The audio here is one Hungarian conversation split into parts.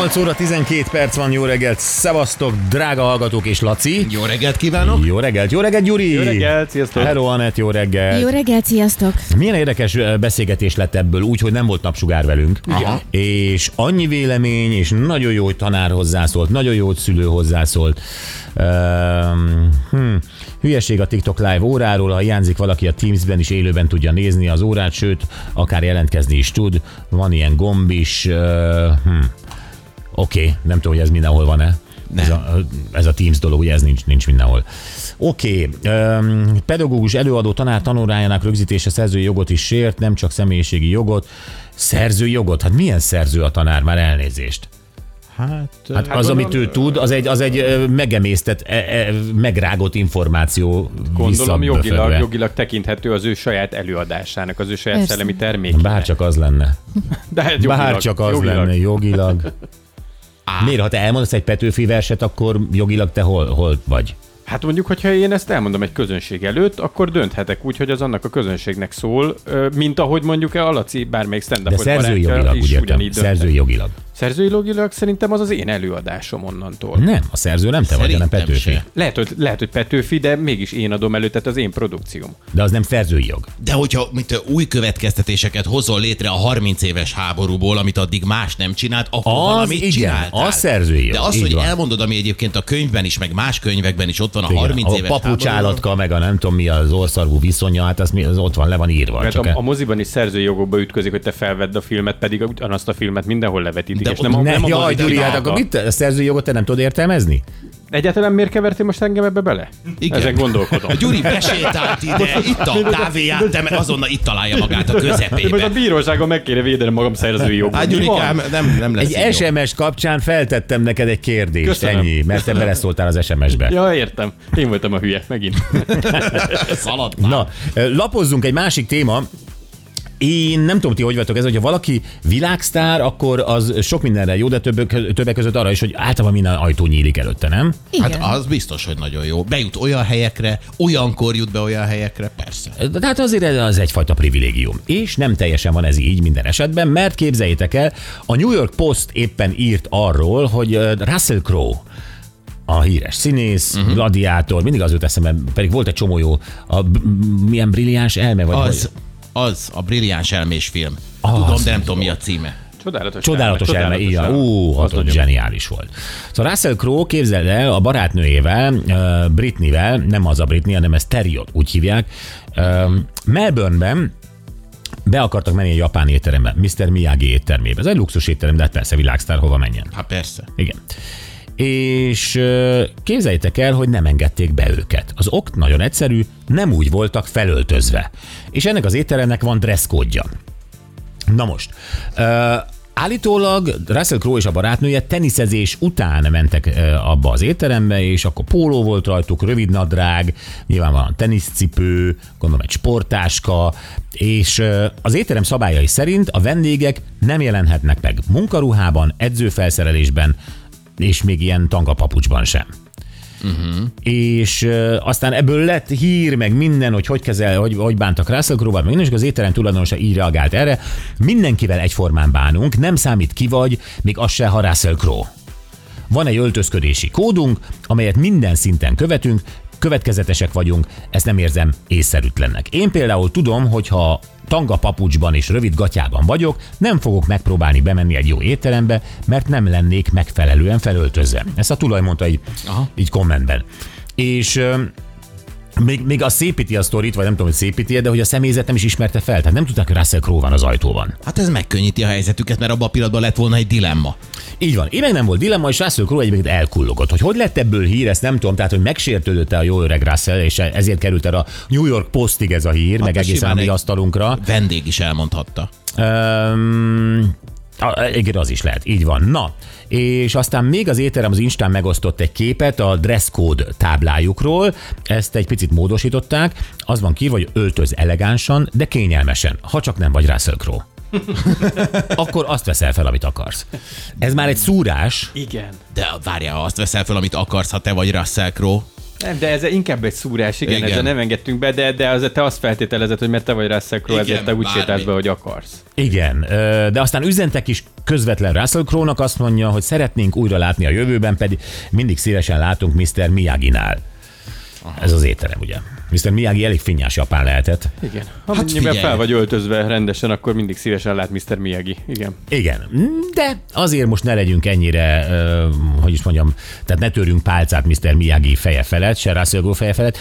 8 óra 12 perc van, jó reggelt, szevasztok, drága hallgatók és Laci. Jó reggelt kívánok! Jó reggelt, jó reggelt, Gyuri! Jó reggelt, sziasztok! Hello, Anett, jó reggelt! Jó reggelt, sziasztok! Milyen érdekes beszélgetés lett ebből, úgy, hogy nem volt napsugár velünk. Aha. És annyi vélemény, és nagyon jó, hogy tanár hozzászólt, nagyon jó, hogy szülő hozzászólt. Um, hm, hülyeség a TikTok live óráról, ha hiányzik valaki a Teams-ben is élőben tudja nézni az órát, sőt, akár jelentkezni is tud. Van ilyen gomb is. Uh, hm. Oké, okay, nem tudom, hogy ez mindenhol van-e. Nem. Ez a, ez a Teams dolog, ugye ez nincs, nincs mindenhol. Oké, okay. pedagógus előadó tanár tanórájának rögzítése szerzői jogot is sért, nem csak személyiségi jogot. Szerzői jogot? Hát milyen szerző a tanár? Már elnézést. Hát, Hát, hát az, amit ő tud, az egy, az egy megemésztett, e, e, megrágott információ Gondolom jogilag, jogilag tekinthető az ő saját előadásának, az ő saját Persze. szellemi termék. Bár csak az lenne. De hát jogilag, Bár csak az jogilag. lenne, jogilag. Miért, ha te elmondasz egy Petőfi verset, akkor jogilag te hol, hol vagy? Hát mondjuk, hogyha én ezt elmondom egy közönség előtt, akkor dönthetek úgy, hogy az annak a közönségnek szól, mint ahogy mondjuk a Laci bármelyik stand De szerzői jogilag, úgy értem. Szerzői jogilag szerintem az az én előadásom onnantól. Nem, a szerző nem te vagy, hanem Szerintem Petőfi. se. Lehet hogy, lehet, hogy Petőfi, de mégis én adom elő, tehát az én produkcióm. De az nem szerzői jog. De hogyha mint új következtetéseket hozol létre a 30 éves háborúból, amit addig más nem csinált, akkor Az valamit igen, csináltál. az szerzői jog, De az, így hogy van. elmondod, ami egyébként a könyvben is, meg más könyvekben is ott van a Igen, 30 a éves papucsállatka, meg a nem tudom mi az orszarvú viszonya, hát az, mi, az ott van, le van írva. Mert Csak a, a moziban is szerzői jogokba ütközik, hogy te felvedd a filmet, pedig ugyanazt a filmet mindenhol levetítik. De és nem, nem a jaj, Gyuri, hát akkor mit, a szerzői jogot te nem tudod értelmezni? Egyáltalán miért kevertél most engem ebbe bele? Igen. Ezen gondolkodom. A Gyuri besétált ide, itt a kávéját, te azonnal itt találja magát a Én most a közepébe. bíróságon meg kéne védenem magam szerzői jogban. Hát? Gyurikám, nem, nem lesz Egy így jó. SMS kapcsán feltettem neked egy kérdést, Köszönöm. ennyi, mert te beleszóltál az SMS-be. Ja, értem. Én voltam a hülye, megint. Szaladtál. Na, lapozzunk egy másik téma. Én nem tudom, ti hogy vagytok ez, hogyha valaki világsztár, akkor az sok mindenre jó, de többek, többek között arra is, hogy általában minden ajtó nyílik előtte, nem? Igen. Hát az biztos, hogy nagyon jó. Bejut olyan helyekre, olyankor jut be olyan helyekre, persze. De hát azért ez az egyfajta privilégium. És nem teljesen van ez így minden esetben, mert képzeljétek el, a New York Post éppen írt arról, hogy Russell Crowe, a híres színész, uh-huh. gladiátor, mindig az jut eszembe, pedig volt egy csomó jó, a, milyen brilliáns elme, vagy Az, az a brilliáns elmés film. Az Tudom, de nem tudom, mi a címe. Csodálatos, Csodálatos elme, igen. elme. Ú, Az nagyon- zseniális volt. Szóval Russell Crowe, képzeld el, a barátnőjével, uh, Britneyvel, nem az a Britney, hanem ez Teriot, úgy hívják, uh, Melbourneben be akartak menni egy japán étterembe, Mr. Miyagi éttermébe. Ez egy luxus étterem, de hát persze világsztár hova menjen. Hát persze. Igen. És képzeljétek el, hogy nem engedték be őket. Az ok nagyon egyszerű, nem úgy voltak felöltözve. És ennek az étteremnek van dresszkódja. Na most, Állítólag Russell Crowe és a barátnője teniszezés után mentek abba az étterembe, és akkor póló volt rajtuk, rövid nadrág, nyilvánvalóan teniszcipő, gondolom egy sportáska, és az étterem szabályai szerint a vendégek nem jelenhetnek meg munkaruhában, edzőfelszerelésben, és még ilyen tangapapucsban sem. Uh-huh. És uh, aztán ebből lett hír, meg minden, hogy hogy kezel, hogy, hogy bántak Russell Crowe-val, meg minden, és az étterem tulajdonosa így reagált erre. Mindenkivel egyformán bánunk, nem számít ki vagy, még az se, ha Russell Crowe. Van egy öltözködési kódunk, amelyet minden szinten követünk, következetesek vagyunk, ezt nem érzem észszerűtlennek. Én például tudom, hogy ha tanga papucsban és rövid gatyában vagyok, nem fogok megpróbálni bemenni egy jó étterembe, mert nem lennék megfelelően felöltözve. Ezt a tulaj mondta így, így kommentben. És még, még a szépíti a sztorit, vagy nem tudom, hogy szépíti de hogy a személyzet nem is ismerte fel. Tehát nem tudták, hogy Russell Crowe van az ajtóban. Hát ez megkönnyíti a helyzetüket, mert abban a pillanatban lett volna egy dilemma. Így van. Én meg nem volt dilemma, és Russell Crowe egyébként elkullogott. Hogy hogy lett ebből hír, ezt nem tudom. Tehát, hogy megsértődött-e a jó öreg Russell, és ezért került el a New York Postig ez a hír, meg Hát egészen simán a mi asztalunkra. Vendég is elmondhatta. Um, igen, az is lehet, így van. Na, és aztán még az étterem az Instán megosztott egy képet a dresscode táblájukról, ezt egy picit módosították, az van kírva, hogy öltöz elegánsan, de kényelmesen, ha csak nem vagy Russell Crowe. Akkor azt veszel fel, amit akarsz. Ez már egy szúrás, Igen. De várjál, azt veszel fel, amit akarsz, ha te vagy Russell Crowe. Nem, de ez inkább egy szúrás, igen, Igen. ezzel nem engedtünk be, de, de az, te azt feltételezed, hogy mert te vagy Russell Crowe, ezért te úgy sétálsz be, hogy akarsz. Igen, de aztán üzentek is közvetlen Russell Crowe-nak azt mondja, hogy szeretnénk újra látni a jövőben, pedig mindig szívesen látunk Mr. Miyagi-nál. Ez az étterem, ugye? Mr. Miyagi elég finnyás japán lehetett. Igen. Hát Hát figyelj. fel vagy öltözve rendesen, akkor mindig szívesen lát Mr. Miyagi. Igen. Igen, de azért most ne legyünk ennyire, hogy is mondjam, tehát ne törjünk pálcát Mr. Miyagi feje felett, se Russell Crowe feje felett.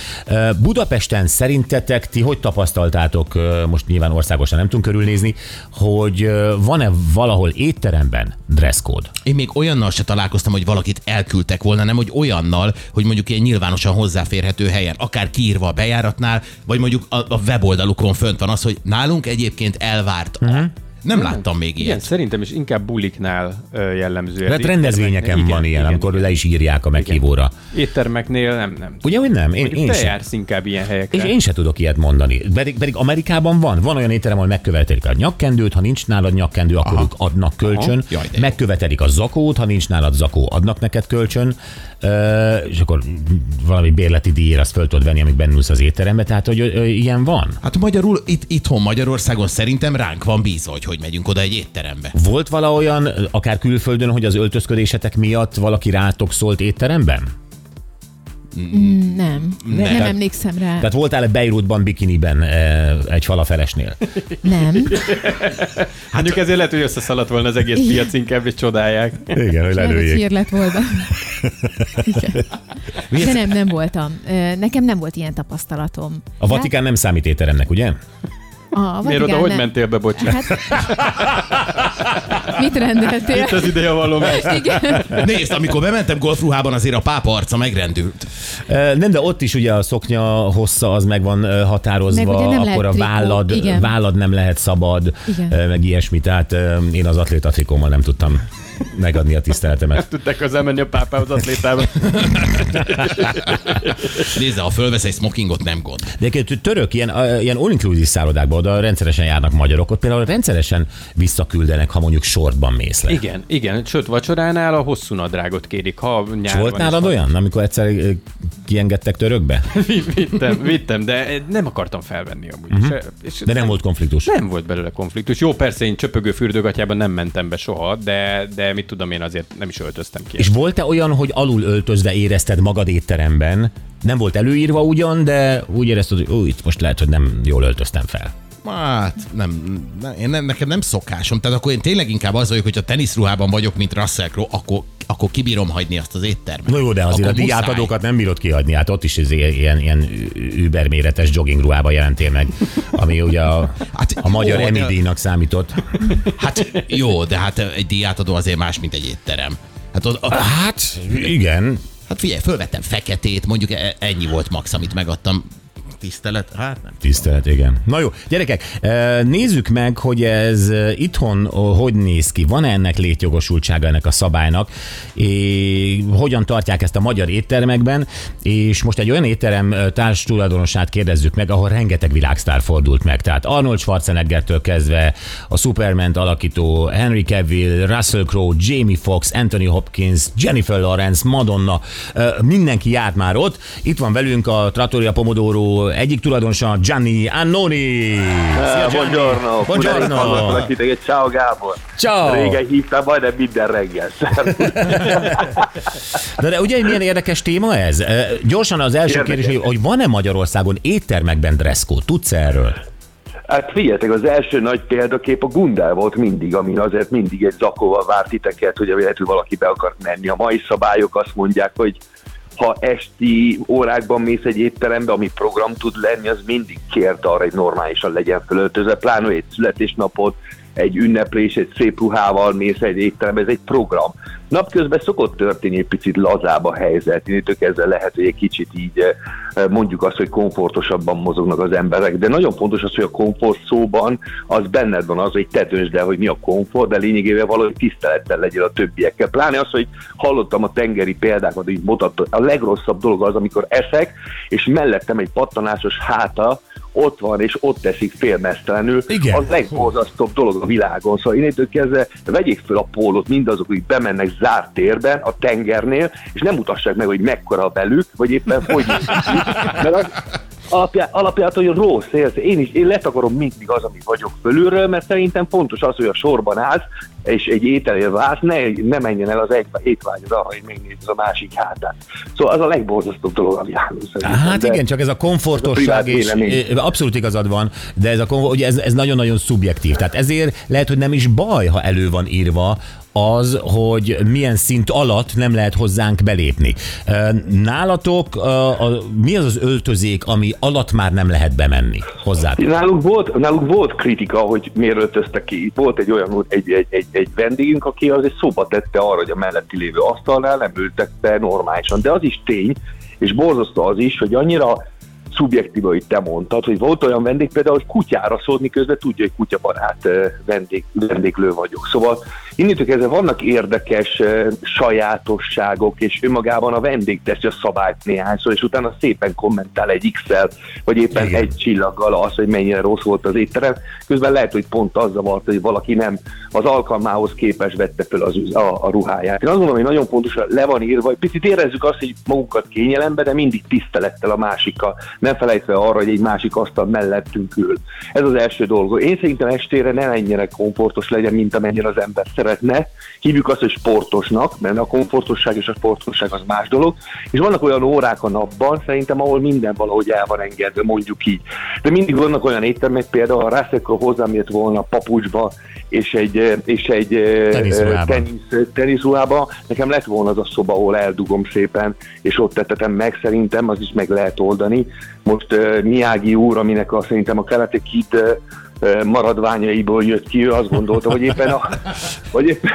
Budapesten szerintetek ti hogy tapasztaltátok, most nyilván országosan nem tudunk körülnézni, hogy van-e valahol étteremben dresscode? Én még olyannal se találkoztam, hogy valakit elküldtek volna, nem hogy olyannal, hogy mondjuk ilyen nyilvánosan hozzáférhető helyen, akár kiírva a bejáratnál, vagy mondjuk a, a weboldalukon fönt van az, hogy nálunk egyébként elvárt a. Mhm. Nem láttam még Igen, ilyet. szerintem is inkább buliknál jellemző. Hát rendezvényeken Éttermeknél- van ilyen, igen, amikor igen. le is írják a meghívóra. Éttermeknél nem, nem. Ugye, hogy nem? Én, én te sem. jársz inkább ilyen helyekre. És én se tudok ilyet mondani. Pedig, pedig Amerikában van. Van olyan étterem, ahol megkövetelik a nyakkendőt, ha nincs nálad nyakkendő, akkor Aha. ők adnak kölcsön. Aha. Jaj, megkövetelik a zakót, ha nincs nálad zakó, adnak neked kölcsön. És akkor valami bérleti díjért azt föl tudod venni, amíg bennülsz az étterembe. Tehát, hogy ilyen van. Hát magyarul itt, itthon Magyarországon szerintem ránk van bízva, hogy hogy megyünk oda egy étterembe. Volt valahogy, akár külföldön, hogy az öltözködésetek miatt valaki rátok szólt étteremben? Nem. Nem, nem Tehát- emlékszem rá. Tehát voltál-e Beirutban bikiniben eh, egy falafelesnél? Nem. Hát mondjuk ezért lehet, hogy összeszaladt volna az egész piac, inkább és csodálják. Igen, hogy Lehet, hogy hír lett volna. Igen. De nem, nem voltam. Ö, Nekem nem volt ilyen tapasztalatom. A Vatikán nem számít étteremnek, ugye? Hát, a Miért oda Vatikán hogy mentél be, bocsánat? Mit rendeltél? Itt az ideje. Igen. Nézd, amikor bementem golfruhában, azért a pápa arca megrendült. Nem, de ott is ugye a szoknya hossza az meg van határozva, Meg akkor a vállad, igen. vállad nem lehet szabad, Igen. meg ilyesmi. Tehát én az atléta trikómmal nem tudtam megadni a tiszteletemet. Tudták az elmenni a pápához atlétába. Nézd, ha fölvesz egy smokingot, nem gond. De egyébként török, ilyen, ilyen all-inclusive szállodákba oda rendszeresen járnak magyarok, ott például rendszeresen visszaküldenek, ha mondjuk sortban mész le. Igen, igen. Sőt, vacsoránál a hosszú nadrágot kérik, ha nyár És volt nálad olyan, amikor egyszer kiengedtek törökbe? vittem, vittem, de nem akartam felvenni amúgy. Uh-huh. És De nem volt konfliktus. Nem volt belőle konfliktus. Jó, persze én csöpögő fürdőgatjában nem mentem be soha, de, de mit tudom én azért nem is öltöztem ki. És volt-e olyan, hogy alul öltözve érezted magad étteremben? Nem volt előírva ugyan, de úgy érezted, hogy ó, itt most lehet, hogy nem jól öltöztem fel. Hát, nem, nem, én nem, nekem nem szokásom. Tehát akkor én tényleg inkább az vagyok, hogy a teniszruhában vagyok, mint Russell Crowe, akkor, akkor kibírom hagyni azt az éttermet. No jó, de azért Akkor a muszáj. diátadókat nem bírod kiadni, hát ott is ez ilyen, ilyen überméretes joggingruhába jelentél meg, ami ugye a, Hát a magyar Emmy díjnak számított. Hát jó, de hát egy díjátadó azért más, mint egy étterem. Hát, az, a, Hát igen, hát figyelj, fölvettem feketét, mondjuk e- ennyi volt max, amit megadtam. Tisztelet? Hát nem. Tisztelet, igen. Na jó, gyerekek, eh, nézzük meg, hogy ez eh, itthon oh, hogy néz ki. Van-e ennek létjogosultsága ennek a szabálynak? É, hogyan tartják ezt a magyar éttermekben? És most egy olyan étterem eh, társ tulajdonosát kérdezzük meg, ahol rengeteg világsztár fordult meg. Tehát Arnold Schwarzeneggertől kezdve a Superman alakító Henry Cavill, Russell Crowe, Jamie Foxx, Anthony Hopkins, Jennifer Lawrence, Madonna, eh, mindenki járt már ott. Itt van velünk a Trattoria Pomodoro egyik tulajdonosa, Gianni Annoni. Szia, Uh, Gianni. buongiorno, Buongiorno. Titeket. Ciao Gábor. Ciao. Régen hívtál, majdnem minden reggel. De, de ugye milyen érdekes téma ez? Eh, Gyorsan az első Érdekes. kérdés, hogy, hogy van-e Magyarországon éttermekben dresscode? Tudsz erről? Hát figyeljetek, az első nagy példakép a Gundel volt mindig, ami azért mindig egy zakóval várt titeket, hogy hogy valaki be akart menni. A mai szabályok azt mondják, hogy ha esti órákban mész egy étterembe, ami program tud lenni, az mindig kért arra, hogy normálisan legyen fölöltözve, pláne egy születésnapot, egy ünneplés, egy szép ruhával mész egy étterembe, ez egy program. Napközben szokott történni egy picit lazább a helyzet, innentől kezdve lehet, hogy egy kicsit így eh, mondjuk azt, hogy komfortosabban mozognak az emberek, de nagyon fontos az, hogy a komfort szóban az benned van az, hogy te döntsd el, hogy mi a komfort, de lényegében valahogy tisztelettel legyél a többiekkel. Pláne az, hogy hallottam a tengeri példákat, hogy mutatta, a legrosszabb dolog az, amikor eszek, és mellettem egy pattanásos háta, ott van, és ott eszik félmeztelenül. Igen. A legborzasztóbb dolog a világon. Szóval innentől kezdve vegyék fel a pólót mindazok, akik bemennek zárt térben, a tengernél, és nem mutassák meg, hogy mekkora a belük, vagy éppen hogy. Mert az, alapján, alapján, hogy rossz érsz. Én is, én letakarom mindig az, ami vagyok fölülről, mert szerintem fontos az, hogy a sorban állsz, és egy ételél válsz, ne, ne menjen el az egy étvágyra, hogy megnézed a másik hátát. Szóval az a legborzasztóbb dolog, ami állunk szerintem. Hát igen, csak ez a Ez a komfortosság, és abszolút igazad van, de ez, a, ugye ez, ez nagyon-nagyon szubjektív. Tehát ezért lehet, hogy nem is baj, ha elő van írva az, hogy milyen szint alatt nem lehet hozzánk belépni. Nálatok mi az az öltözék, ami alatt már nem lehet bemenni hozzátok? Nálunk volt, nálunk volt kritika, hogy miért öltöztek ki. Volt egy olyan, egy, egy, egy, egy vendégünk, aki azért szóba tette arra, hogy a melletti lévő asztalnál nem ültek be normálisan. De az is tény, és borzasztó az is, hogy annyira szubjektív, hogy te mondtad, hogy volt olyan vendég például, hogy kutyára szólt, miközben tudja, hogy kutyabarát ö, vendég, vendéglő vagyok. Szóval innentől kezdve vannak érdekes ö, sajátosságok, és önmagában a vendég teszi a szabályt néhányszor, és utána szépen kommentál egy X-el, vagy éppen Igen. egy csillaggal az, hogy mennyire rossz volt az étterem. Közben lehet, hogy pont az zavart, hogy valaki nem az alkalmához képes vette fel az, a, a ruháját. Én azt gondolom, hogy nagyon fontos, hogy le van írva, hogy picit érezzük azt, hogy magunkat kényelembe, de mindig tisztelettel a másikkal, nem felejtve arra, hogy egy másik asztal mellettünk ül. Ez az első dolog. Én szerintem estére ne ennyire komfortos legyen, mint amennyire az ember szeretne. Hívjuk azt, hogy sportosnak, mert a komfortosság és a sportosság az más dolog. És vannak olyan órák a napban, szerintem, ahol minden valahogy el van engedve, mondjuk így. De mindig vannak olyan éttermek, például a Russell hozzám jött volna papucsba, és egy, és egy Teniszruhában. tenisz, teniszruhába, nekem lett volna az a szoba, ahol eldugom szépen, és ott tettetem meg, szerintem az is meg lehet oldani. Most uh, Miyagi úr, aminek a, szerintem a Kid uh, uh, maradványaiból jött ki, ő azt gondolta, hogy éppen, a, vagy éppen,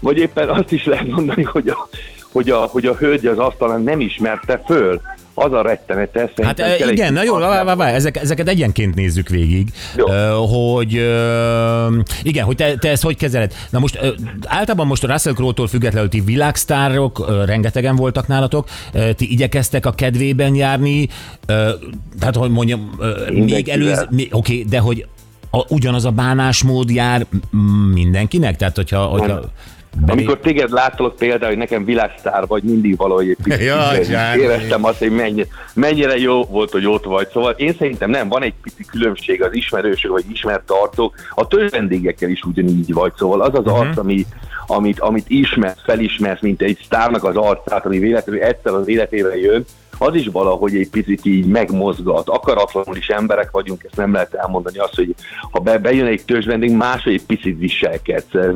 vagy éppen azt is lehet mondani, hogy a, hogy a, hogy a hölgy az asztalán nem ismerte föl. Az a rettenetes. Hát egy igen, na jó, kis várj, várj, várj, ezek, ezeket egyenként nézzük végig, Jó. Hogy igen, hogy te, te ezt hogy kezeled. Na most általában most a Russell Crowe-tól függetlenül ti világsztárok, rengetegen voltak nálatok, ti igyekeztek a kedvében járni, tehát hogy mondjam, ö, még Mindenkivel. előz, mi, oké, de hogy a, ugyanaz a bánásmód jár mindenkinek? Tehát hogyha, hogyha Nem. Amikor téged láttalak például, hogy nekem világsztár vagy, mindig valahogy egy Zsáni. éreztem azt, hogy mennyi, mennyire jó volt, hogy ott vagy. Szóval én szerintem nem, van egy pici különbség az ismerősök vagy ismert arcok. A több vendégekkel is ugyanígy vagy. Szóval az az Mhm. arc, ami, amit, amit ismersz, felismersz, mint egy sztárnak az arcát, ami véletlenül egyszer az életébe jön, az is valahogy egy picit így megmozgat. Akaratlanul is emberek vagyunk, ezt nem lehet elmondani azt, hogy ha be, bejön egy törzs vendég, máshogy egy picit viselkedsz. Ez,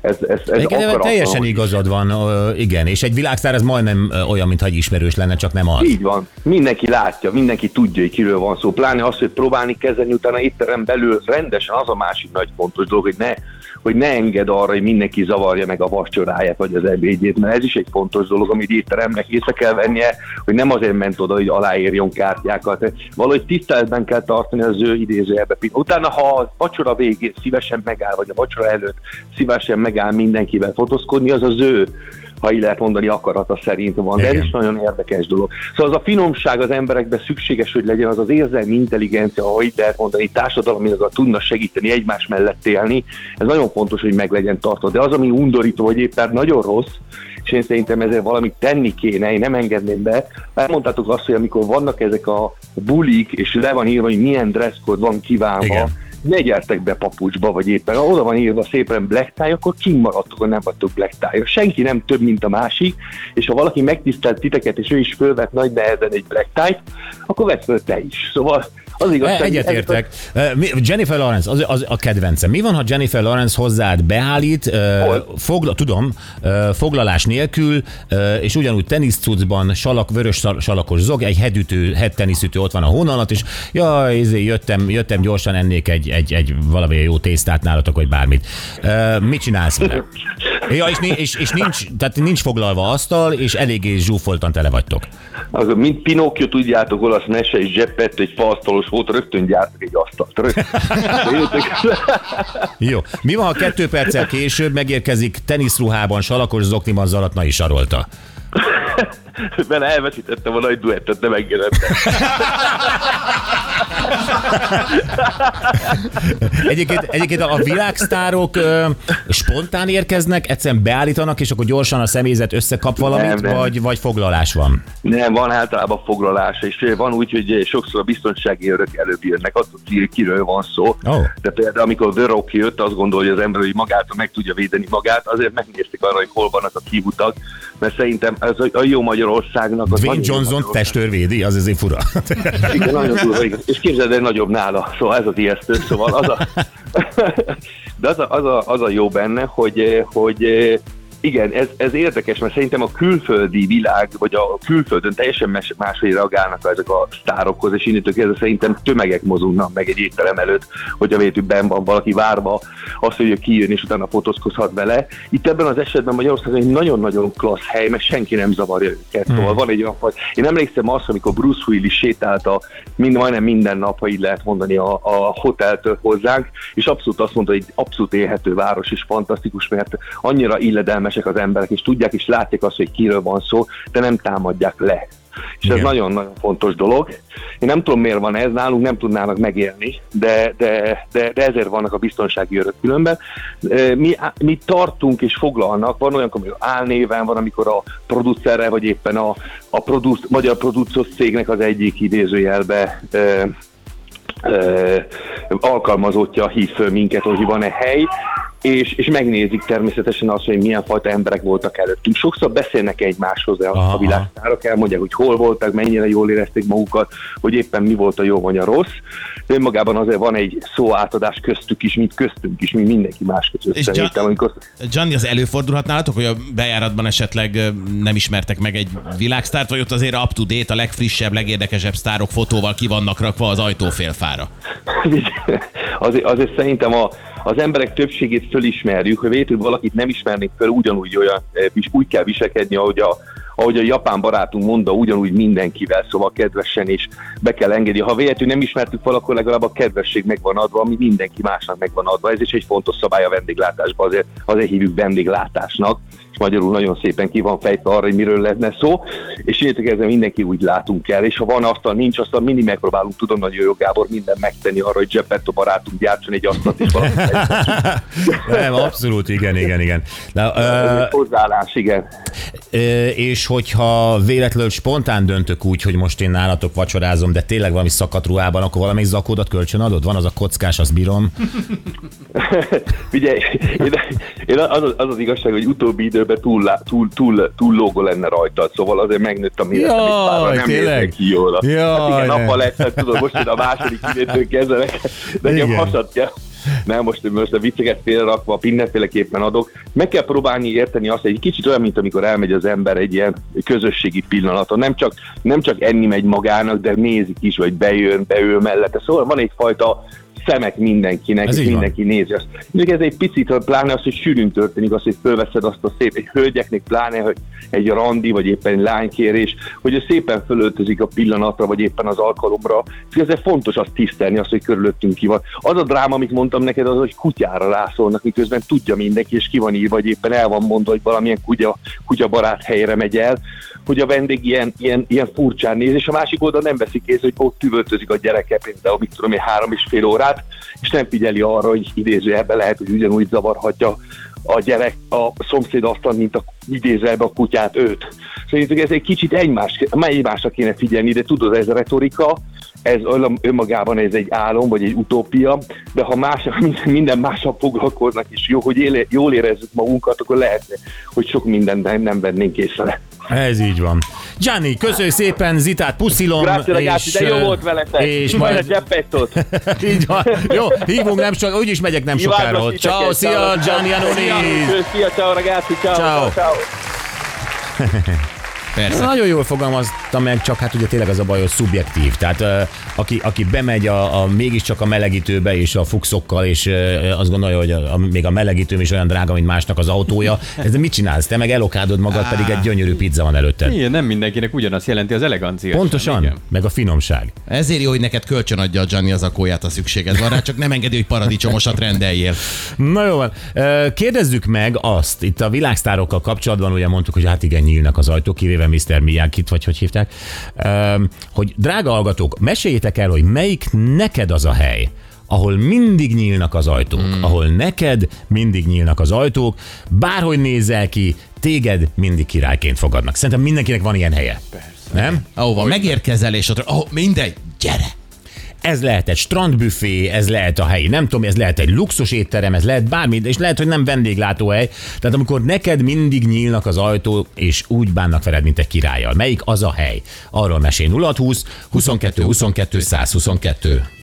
ez, ez, ez Igen, teljesen igazad van, igen, és egy világsztár ez majdnem olyan, mintha egy ismerős lenne, csak nem az. Így van. Mindenki látja, mindenki tudja, hogy kiről van szó. Pláne az, hogy próbálni kezelni utána étterem belül rendesen az a másik nagy fontos dolog, hogy ne, hogy ne enged arra, hogy mindenki zavarja meg a vacsoráját vagy az ebédjét, mert ez is egy fontos dolog, amit étteremnek észre kell vennie, hogy nem azért ment oda, hogy aláírjon kártyákat. Valahogy tiszteletben kell tartani az ő idézőjelbe. Utána, ha a vacsora végén szívesen megáll, vagy a vacsora előtt szívesen megáll mindenkivel fotózkodni, az az ő ha így lehet mondani, akarata szerint van. De ez is nagyon érdekes dolog. Szóval az a finomság az emberekben szükséges, hogy legyen az az érzelmi intelligencia, ha így lehet mondani, társadalmilag tudna segíteni egymás mellett élni. Ez nagyon fontos, hogy meg legyen tartva. De az, ami undorító, vagy éppen nagyon rossz, és én szerintem ezzel valamit tenni kéne, én nem engedném be. Elmondtátok azt, hogy amikor vannak ezek a bulik, és le van írva, hogy milyen dresscode van kívánva, Igen. Ne gyertek be papucsba, vagy éppen ha oda van írva szépen black tie, akkor kimaradtok, hogy nem vagytok black tie Senki nem több, mint a másik, és ha valaki megtisztelt titeket, és ő is fölvet nagy nehezen egy black tie akkor föl te is. Szóval az igaz, E, Egyetértek. E, mi- Jennifer Lawrence, az, az a kedvencem. Mi van, ha Jennifer Lawrence hozzád beállít, e, Hol? fogla, tudom, e, foglalás nélkül, e, és ugyanúgy teniszcucban, salak, vörös salakos zog, egy headütő, head teniszütő ott van a hón alatt, és jaj, izé, jöttem, jöttem gyorsan ennék egy, egy, egy valamilyen jó tésztát nálatok, vagy bármit. E, mit csinálsz vele? Ja, és, és, és nincs, tehát nincs foglalva asztal, és eléggé zsúfoltan tele vagytok. Az, mint Pinocchio, tudjátok, olasz mese és Geppetto egy faasztalos volt, rögtön gyártak egy asztalt. Rögtön. Jó. Mi van, ha kettő perccel később megérkezik teniszruhában, salakos zokniban Zalatnai Sarolta? Mert elveszítettem a nagy duettet, nem engedett. Egyébként, egyébként a világsztárok ö, spontán érkeznek, egyszerűen beállítanak, és akkor gyorsan a személyzet összekap valamit, Nem, nem. Vagy, vagy foglalás van? Nem, van általában foglalása, és van úgy, hogy sokszor a biztonsági örök előbb jönnek, attól ki- kiről van szó. Ó. De például amikor The Rock jött, azt gondolja az ember, hogy magától meg tudja védeni magát, azért megnézték arra, hogy hol vannak a kivutak, mert szerintem ez a, a jó Magyarországnak... az Dwayne Johnson testőrvédi, az azért fura. Igen, nagyon durva, igen. És képzeld, el, nagyobb nála, szóval ez az ijesztő, szóval az a... De az a, az a, az a jó benne, hogy, hogy igen, ez, ez érdekes, mert szerintem a külföldi világ, vagy a külföldön teljesen más, máshogy reagálnak ezek a sztárokhoz, és innentől kezdve szerintem tömegek mozognak meg egy étterem előtt, hogyha véletlenül ben van valaki várva, azt, hogy ő kijön, és utána fotózkozhat vele. Itt ebben az esetben Magyarországon egy nagyon-nagyon klassz hely, mert senki nem zavarja őket. Hmm. Szóval van egy olyan faj. Én emlékszem azt, amikor Bruce Willis sétált a, mind, majdnem minden nap, ha így lehet mondani, a, a hoteltől hozzánk, és abszolút azt mondta, hogy egy abszolút élhető város, és fantasztikus, mert annyira illedelmesek az emberek, és tudják, és látják azt, hogy kiről van szó, de nem támadják le. És ez Igen. nagyon-nagyon fontos dolog. Én nem tudom, miért van ez, nálunk nem tudnának megélni, de, de, de, de ezért vannak a biztonsági örök különben. Mi, mi tartunk és foglalnak, van olyan, amikor álnéven, van, amikor a producerre, vagy éppen a, a produc, magyar produkciós cégnek az egyik idézőjelbe e, ö, alkalmazottja hív föl minket, hogy van-e hely, és, és megnézik természetesen azt, hogy milyen fajta emberek voltak előttünk. Sokszor beszélnek egymáshoz a, Aha. a világsztárok, elmondják, hogy hol voltak, mennyire jól érezték magukat, hogy éppen mi volt a jó vagy a rossz. De önmagában azért van egy szóátadás köztük is, mint köztünk is, mint mindenki más között. És John- amikor Gianni, az előfordulhat nálatok, hogy a bejáratban esetleg nem ismertek meg egy világsztárt, vagy ott azért up to date, a legfrissebb, legérdekesebb sztárok fotóval ki vannak rakva az ajtófélfára? azért, azért szerintem a, az emberek többségét fölismerjük, hogy véletlenül valakit nem ismernék föl, ugyanúgy olyan, eh, vis- úgy kell viselkedni, ahogy a, ahogy a japán barátunk mondta, ugyanúgy mindenkivel, szóval kedvesen és be kell engedni. Ha véletlenül nem ismertük fel, akkor legalább a kedvesség megvan adva, ami mindenki másnak megvan adva. Ez is egy fontos szabály a vendéglátásban, azért, azért hívjuk vendéglátásnak, és magyarul nagyon szépen ki van fejtve arra, hogy miről lenne szó, és innentől kezdve mindenki úgy látunk el, és ha van asztal, nincs asztal, mindig megpróbálunk, tudom, nagyon jó Gábor, minden megtenni arra, hogy Geppetto barátunk gyártson egy asztalt, és valami Nem, abszolút, igen, igen, igen. Na, ö, hozzáállás, igen. Ö, és hogyha véletlenül spontán döntök úgy, hogy most én nálatok vacsorázom, de tényleg valami szakadt ruhában, akkor valamelyik zakódat kölcsön adod? Van az a kockás, azt bírom. Ugye, én, én az, az, az, az igazság, hogy utóbbi időben túl, lá- túl, túl, túl lógó lenne rajtad, szóval azért megnőtt a méretem, Jaj, párra nem tényleg? ki jól. Jaj, hát igen, nappal lett, tudod, most a második kivétől kezdenek, de nekem Igen. hasad kell. Nem, most, most a vicceket félrerakva, mindenféleképpen adok. Meg kell próbálni érteni azt, hogy egy kicsit olyan, mint amikor elmegy az ember egy ilyen közösségi pillanaton. Nem csak, nem csak enni megy magának, de nézik is, vagy bejön, beül mellette. Szóval van egyfajta szemek mindenkinek, Ez és így van. mindenki nézi azt. Mondjuk ez egy picit, pláne az, hogy sűrűn történik, az, hogy fölveszed azt a szép, egy hölgyeknek pláne, hogy egy randi, vagy éppen egy lánykérés, hogy ő szépen fölöltözik a pillanatra, vagy éppen az alkalomra. Ezért fontos azt tisztelni, azt, hogy körülöttünk ki van. Az a dráma, amit mondtam neked, az, hogy kutyára rászólnak, miközben tudja mindenki, és ki van írva, vagy éppen el van mondva, hogy valamilyen kutya, kutya barát helyre megy el, hogy a vendég ilyen, ilyen, ilyen furcsán néz, és a másik oldal nem veszik észre, hogy ott üvöltözik a gyereke, például, mit tudom én, három és fél órát, és nem figyeli arra, hogy idézőjelben lehet, hogy ugyanúgy zavarhatja a gyerek a szomszéd asztal, mint a idézőjelben a kutyát őt. Szerintem ez egy kicsit egymás, egymásra kéne figyelni, de tudod, ez a retorika, ez önmagában ez egy álom, vagy egy utópia, de ha más, minden mással foglalkoznak, és jó, hogy éle, jól érezzük magunkat, akkor lehetne, hogy sok mindent nem, nem vennénk észre. Ez így van. Gianni, köszönjük szépen, Zitát puszilom. Grazie ragazzi, de jó volt veletek. És Majd. Így van. Jó, hívunk nem sok, úgyis megyek nem sokára. Ciao, szia. Gianni Anoni. Szia, Szia, ciao ragazzi, ciao, Ciao. ciao. Persze. Nagyon jól fogalmaztam meg, csak hát ugye tényleg az a baj, hogy szubjektív. Tehát aki, aki bemegy a, a, mégiscsak a melegítőbe és a fuxokkal, és azt gondolja, hogy a, a, még a melegítőm is olyan drága, mint másnak az autója, ez de mit csinálsz? Te meg elokádod magad, pedig egy gyönyörű pizza van előtted. Igen, nem mindenkinek ugyanazt jelenti az elegancia. Pontosan, Igen. meg a finomság. Ezért jó, hogy neked kölcsön adja a Gianni az akóját, a szükséged van rá, csak nem engedi, hogy paradicsomosat rendeljél. Na jó van. Kérdezzük meg azt, itt a világsztárokkal kapcsolatban ugye mondtuk, hogy hát igen, nyílnak az ajtók, kivéve éve Mr. Miyagi-t, vagy hogy hívták, hogy drága hallgatók, meséljétek el, hogy melyik neked az a hely, ahol mindig nyílnak az ajtók, hmm. ahol neked mindig nyílnak az ajtók, bárhogy nézzel ki, téged mindig királyként fogadnak. Szerintem mindenkinek van ilyen helye. Persze. Nem? Ahova megérkezel, és ott, oh, mindegy, gyere! Ez lehet egy strandbüfé, ez lehet a helyi, nem tudom, ez lehet egy luxus étterem, ez lehet bármi, és lehet, hogy nem vendéglátóhely. Tehát amikor neked mindig nyílnak az ajtó, és úgy bánnak veled, mint egy királlyal. Melyik az a hely? Arról mesél 0620 22 22 122.